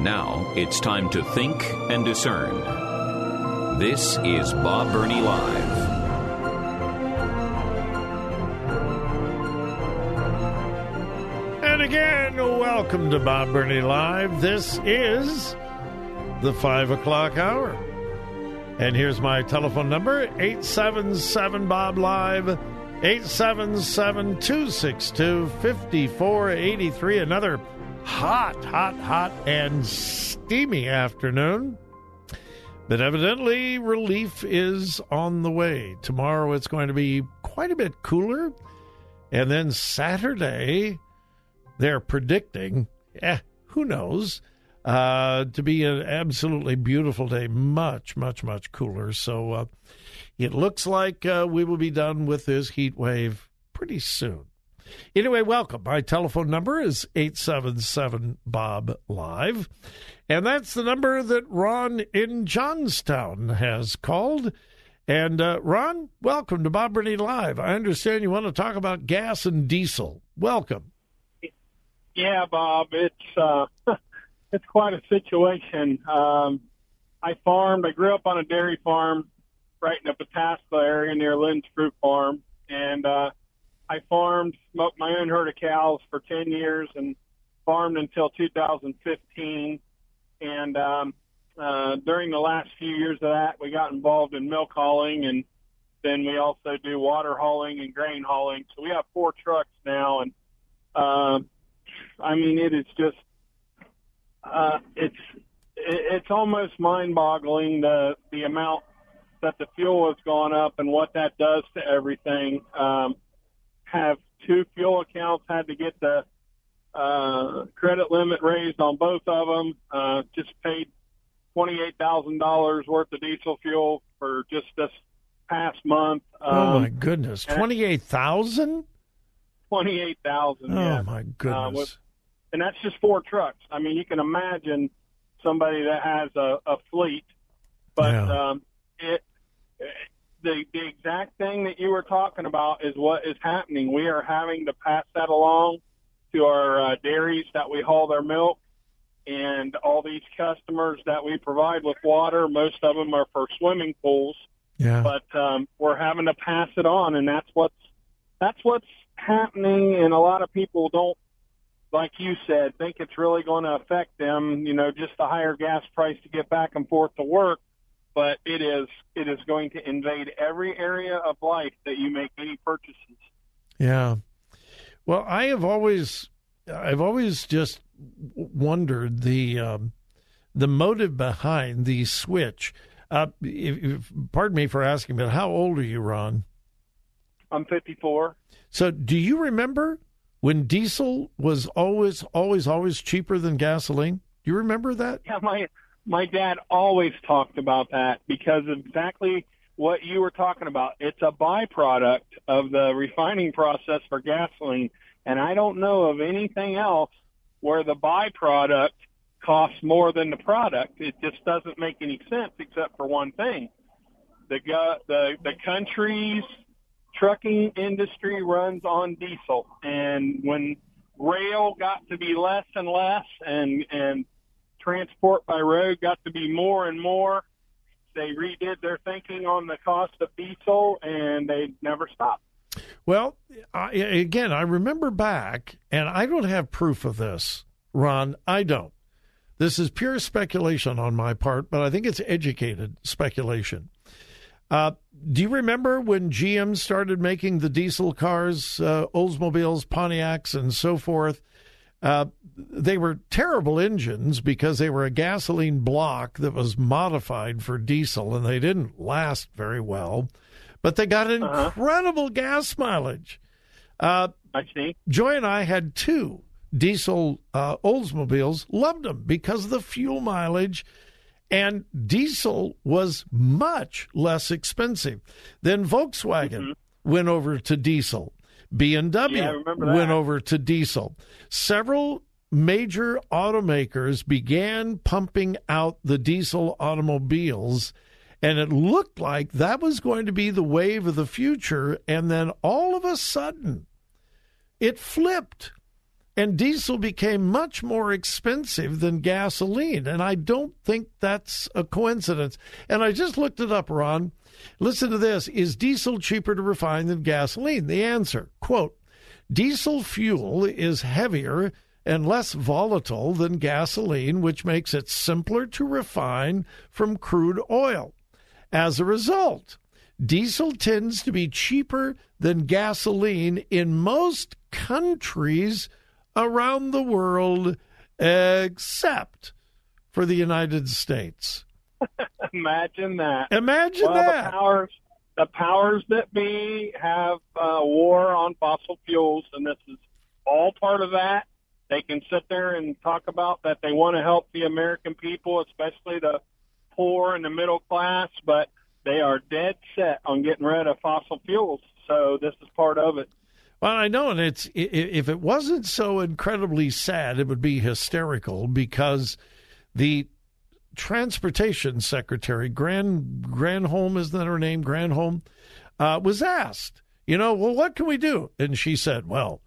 Now it's time to think and discern. This is Bob Burney Live. And again, welcome to Bob Burney Live. This is the five o'clock hour. And here's my telephone number 877 Bob Live, 877 262 5483. Another hot, hot, hot, and steamy afternoon. But evidently, relief is on the way. Tomorrow it's going to be quite a bit cooler. And then Saturday, they're predicting, eh, who knows, uh, to be an absolutely beautiful day, much, much, much cooler. So uh, it looks like uh, we will be done with this heat wave pretty soon. Anyway, welcome. My telephone number is 877 Bob Live. And that's the number that Ron in Johnstown has called. And uh, Ron, welcome to Bob Burney Live. I understand you want to talk about gas and diesel. Welcome. Yeah, Bob, it's uh, it's quite a situation. Um, I farmed. I grew up on a dairy farm right in the Pataskala area near Lynn's Fruit Farm, and uh, I farmed smoked my own herd of cows for 10 years and farmed until 2015. And um, uh, during the last few years of that, we got involved in milk hauling, and then we also do water hauling and grain hauling. So we have four trucks now, and uh, I mean, it is just uh, it's it's almost mind-boggling the the amount that the fuel has gone up and what that does to everything. Um, have two fuel accounts, had to get the uh, credit limit raised on both of them. Uh, just paid twenty-eight thousand dollars worth of diesel fuel for just this past month. Um, oh my goodness, twenty-eight thousand. Twenty-eight thousand. Oh yeah. my goodness. Uh, with, and that's just four trucks. I mean, you can imagine somebody that has a, a fleet, but yeah. um, it the the exact thing that you were talking about is what is happening. We are having to pass that along to our uh, dairies that we haul their milk, and all these customers that we provide with water. Most of them are for swimming pools, yeah. but um, we're having to pass it on, and that's what's that's what's happening. And a lot of people don't, like you said, think it's really going to affect them. You know, just the higher gas price to get back and forth to work but it is it is going to invade every area of life that you make any purchases. Yeah. Well, I have always I've always just wondered the um, the motive behind the switch. Uh, if, if, pardon me for asking, but how old are you, Ron? I'm 54. So, do you remember when diesel was always, always, always cheaper than gasoline? Do you remember that? Yeah, my my dad always talked about that because exactly what you were talking about. It's a byproduct of the refining process for gasoline. And I don't know of anything else where the byproduct costs more than the product. It just doesn't make any sense except for one thing. The, the, the country's trucking industry runs on diesel. And when rail got to be less and less and, and transport by road got to be more and more. They redid their thinking on the cost of diesel, and they never stopped. Well, I, again, I remember back, and I don't have proof of this, Ron. I don't. This is pure speculation on my part, but I think it's educated speculation. Uh, do you remember when GM started making the diesel cars, uh, Oldsmobiles, Pontiacs, and so forth? Uh, they were terrible engines because they were a gasoline block that was modified for diesel and they didn't last very well, but they got Uh-huh. incredible gas mileage. Uh, I see. Joy and I had two diesel uh, Oldsmobiles loved them because of the fuel mileage. And diesel was much less expensive. Then Volkswagen mm-hmm. went over to diesel. BMW yeah, went over to diesel. Several major automakers began pumping out the diesel automobiles, and it looked like that was going to be the wave of the future. And then all of a sudden, it flipped, and diesel became much more expensive than gasoline. And I don't think that's a coincidence. And I just looked it up, Ron. Listen to this Is diesel cheaper to refine than gasoline? The answer, quote, diesel fuel is heavier and less volatile than gasoline, which makes it simpler to refine from crude oil. As a result, diesel tends to be cheaper than gasoline in most countries around the world, except for the United States. Imagine that. Imagine well, that. The powers, the powers that be have uh, war on fossil fuels, and this is all part of that. They can sit there and talk about that they want to help the American people, especially the poor and the middle class, but they are dead set on getting rid of fossil fuels. So this is part of it. Well, I know, and it's if it wasn't so incredibly sad, it would be hysterical because the transportation secretary, Grand Granholm, isn't that her name? Granholm, uh, was asked, you know, well, what can we do? And she said, well,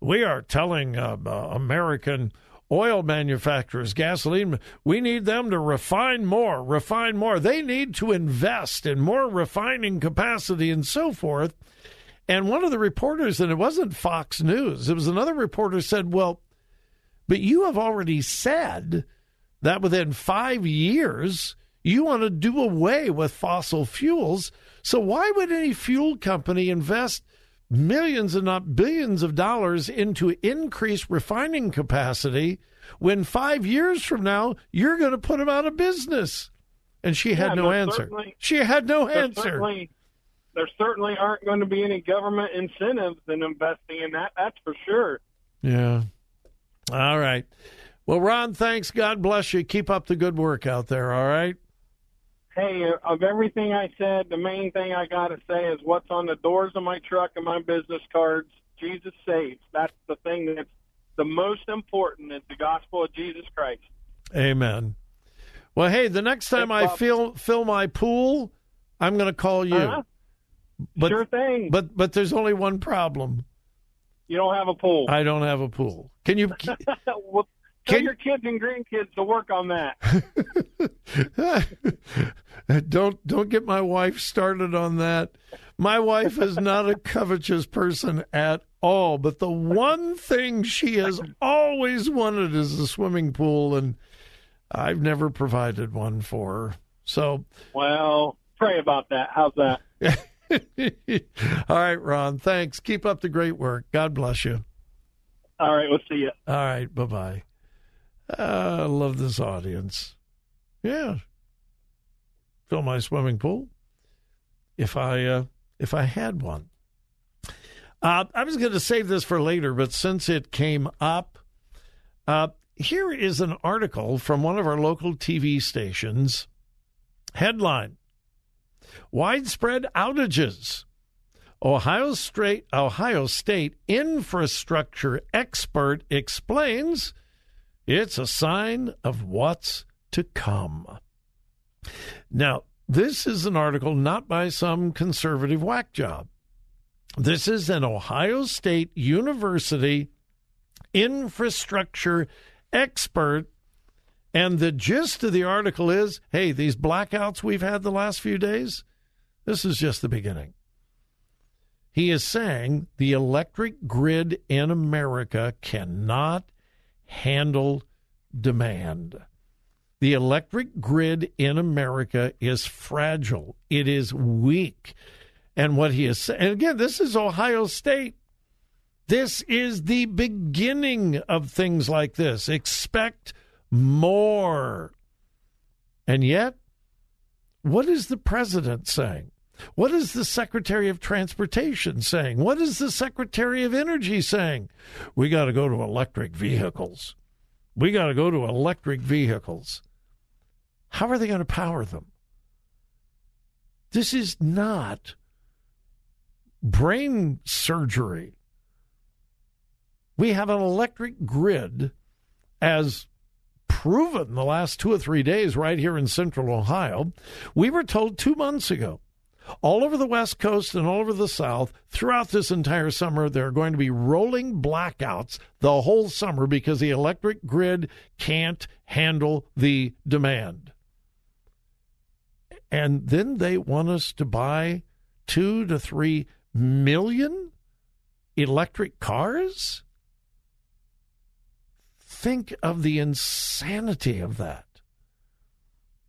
we are telling uh, uh, American oil manufacturers, gasoline, we need them to refine more, refine more. They need to invest in more refining capacity and so forth. And one of the reporters, and it wasn't Fox News, it was another reporter said, Well, but you have already said that within five years, you want to do away with fossil fuels. So why would any fuel company invest millions and not billions of dollars into increased refining capacity when five years from now you're going to put them out of business. And she had yeah, no answer. She had no answer. Certainly, there certainly aren't going to be any government incentives in investing in that. That's for sure. Yeah. All right. Well, Ron, thanks. God bless you. Keep up the good work out there. All right hey, of everything I said, the main thing I got to say is what's on the doors of my truck and my business cards. Jesus saves. That's the thing that's the most important is the gospel of Jesus Christ. Amen. Well, hey, the next time I fill fill my pool, I'm going to call you. Uh-huh. But, sure thing. But but there's only one problem. You don't have a pool. I don't have a pool. Can you? well, Tell Can, your kids and grandkids to work on that. don't don't get my wife started on that. My wife is not a covetous person at all, but the one thing she has always wanted is a swimming pool, and I've never provided one for her. So, well, pray about that. How's that? all right, Ron. Thanks. Keep up the great work. God bless you. All right, we'll see you. All right, bye bye. Uh, I love this audience. Yeah. Fill my swimming pool if I uh, if I had one. Uh, I was going to save this for later, but since it came up, uh, here is an article from one of our local TV stations. Headline Widespread outages. Ohio State, Ohio State infrastructure expert explains it's a sign of what's to come. Now, this is an article not by some conservative whack job. This is an Ohio State University infrastructure expert. And the gist of the article is hey, these blackouts we've had the last few days, this is just the beginning. He is saying the electric grid in America cannot handle demand. The electric grid in America is fragile, it is weak. And what he is saying, and again, this is Ohio State. This is the beginning of things like this. Expect more. And yet, what is the president saying? What is the Secretary of Transportation saying? What is the Secretary of Energy saying? We got to go to electric vehicles. We got to go to electric vehicles. How are they going to power them? This is not brain surgery. We have an electric grid as proven the last two or three days right here in central Ohio. We were told two months ago all over the West Coast and all over the South throughout this entire summer. There are going to be rolling blackouts the whole summer because the electric grid can't handle the demand. And then they want us to buy two to three million electric cars? Think of the insanity of that.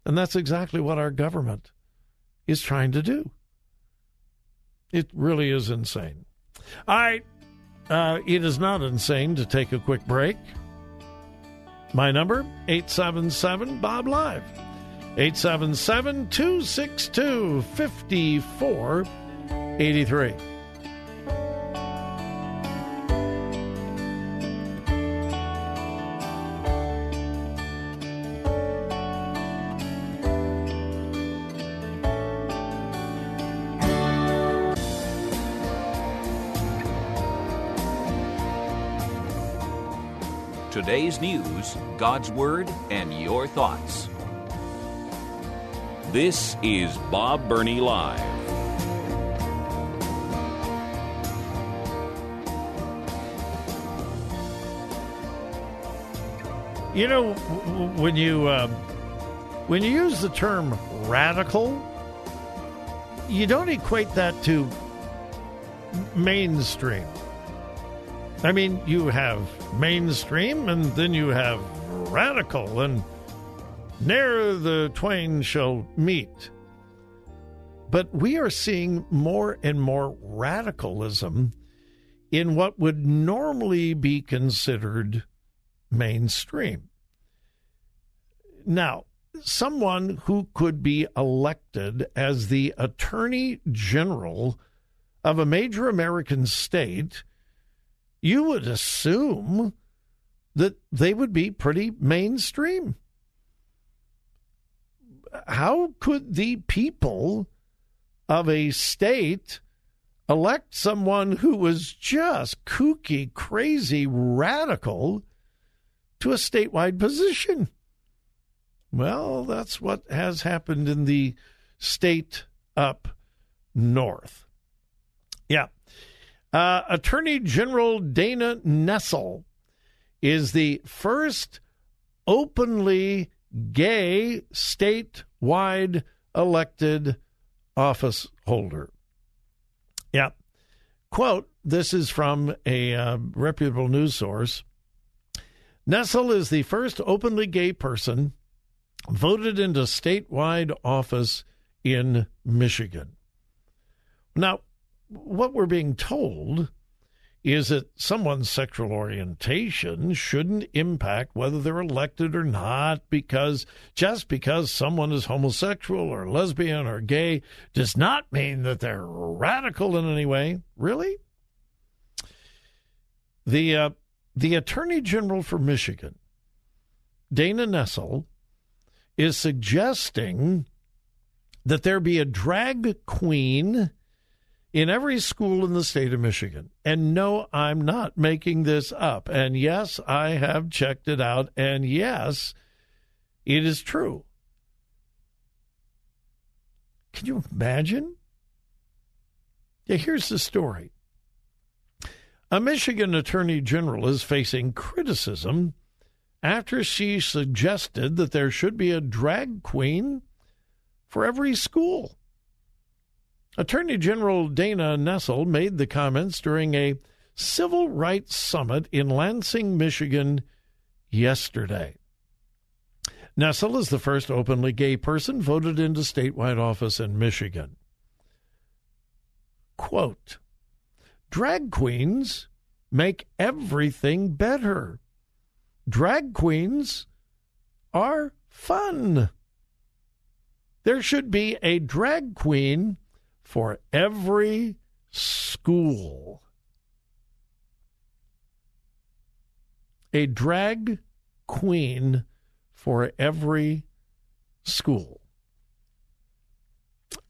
And that's exactly what our government is trying to do. It really is insane. All right. Uh, it is not insane to take a quick break. My number, 877 Bob Live. 877 262 5483. Today's news, God's Word, and your thoughts. This is Bob Burney Live. You know, when you uh, when you use the term radical, you don't equate that to mainstream. I mean, you have mainstream and then you have radical, and ne'er the twain shall meet. But we are seeing more and more radicalism in what would normally be considered mainstream. Now, someone who could be elected as the Attorney General of a major American state you would assume that they would be pretty mainstream. How could the people of a state elect someone who was just kooky, crazy, radical to a statewide position? Well, that's what has happened in the state up north. Uh, Attorney General Dana Nessel is the first openly gay statewide elected office holder. Yeah. Quote this is from a uh, reputable news source. Nessel is the first openly gay person voted into statewide office in Michigan. Now, what we're being told is that someone's sexual orientation shouldn't impact whether they're elected or not because just because someone is homosexual or lesbian or gay does not mean that they're radical in any way. Really? The uh, the Attorney General for Michigan, Dana Nessel, is suggesting that there be a drag queen in every school in the state of Michigan. And no, I'm not making this up. And yes, I have checked it out. And yes, it is true. Can you imagine? Yeah, here's the story. A Michigan attorney general is facing criticism after she suggested that there should be a drag queen for every school. Attorney General Dana Nessel made the comments during a civil rights summit in Lansing, Michigan yesterday. Nessel is the first openly gay person voted into statewide office in Michigan. Quote Drag queens make everything better. Drag queens are fun. There should be a drag queen for every school. A drag queen for every school.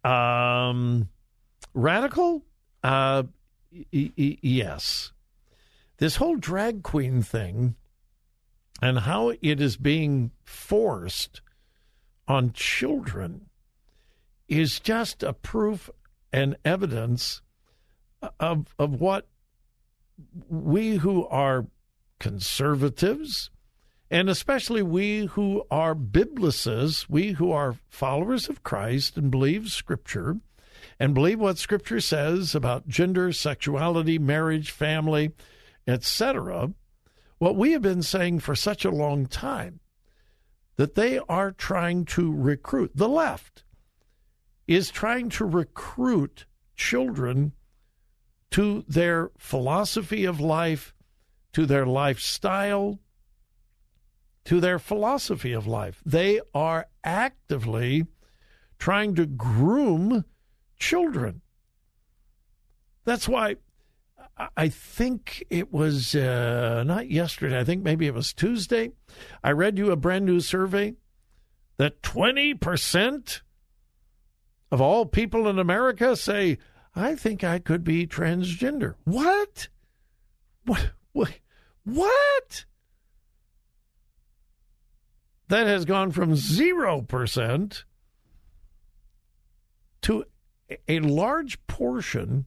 Um, radical? Uh, y- y- yes. This whole drag queen thing and how it is being forced on children is just a proof and evidence of of what we who are conservatives and especially we who are biblicists, we who are followers of Christ and believe scripture and believe what scripture says about gender, sexuality, marriage, family, etc., what we have been saying for such a long time that they are trying to recruit, the left is trying to recruit children to their philosophy of life, to their lifestyle, to their philosophy of life. They are actively trying to groom children. That's why I think it was uh, not yesterday. I think maybe it was Tuesday. I read you a brand new survey that 20% of all people in America say, I think I could be transgender. What? What? What? What? That has gone from 0% to a large portion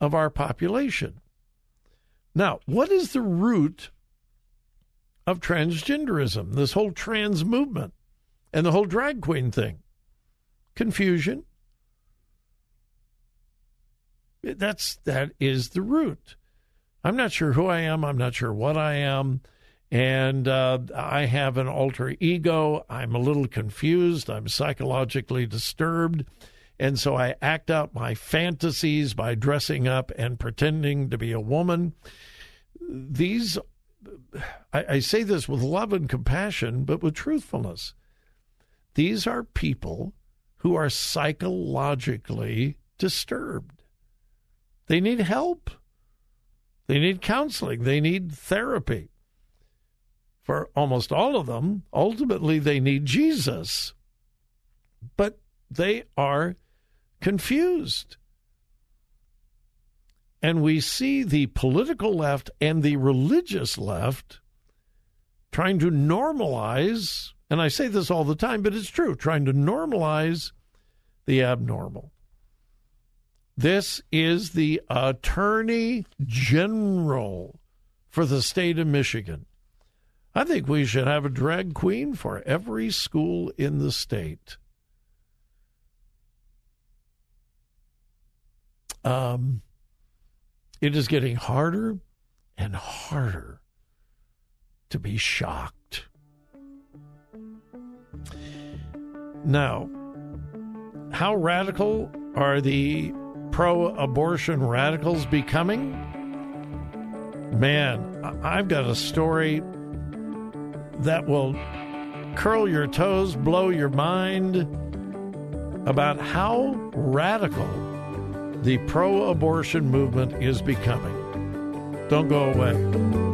of our population. Now, what is the root of transgenderism, this whole trans movement, and the whole drag queen thing? Confusion. That's that is the root. I'm not sure who I am. I'm not sure what I am. And uh, I have an alter ego. I'm a little confused. I'm psychologically disturbed. And so I act out my fantasies by dressing up and pretending to be a woman. These, I, I say this with love and compassion, but with truthfulness. These are people who are psychologically disturbed. They need help. They need counseling. They need therapy. For almost all of them, ultimately, they need Jesus. But they are confused. And we see the political left and the religious left trying to normalize, and I say this all the time, but it's true, trying to normalize the abnormal. This is the Attorney General for the state of Michigan. I think we should have a drag queen for every school in the state. um, it is getting harder and harder to be shocked. Now, how radical are the pro abortion radicals becoming? Man, I've got a story that will curl your toes, blow your mind about how radical the pro abortion movement is becoming. Don't go away.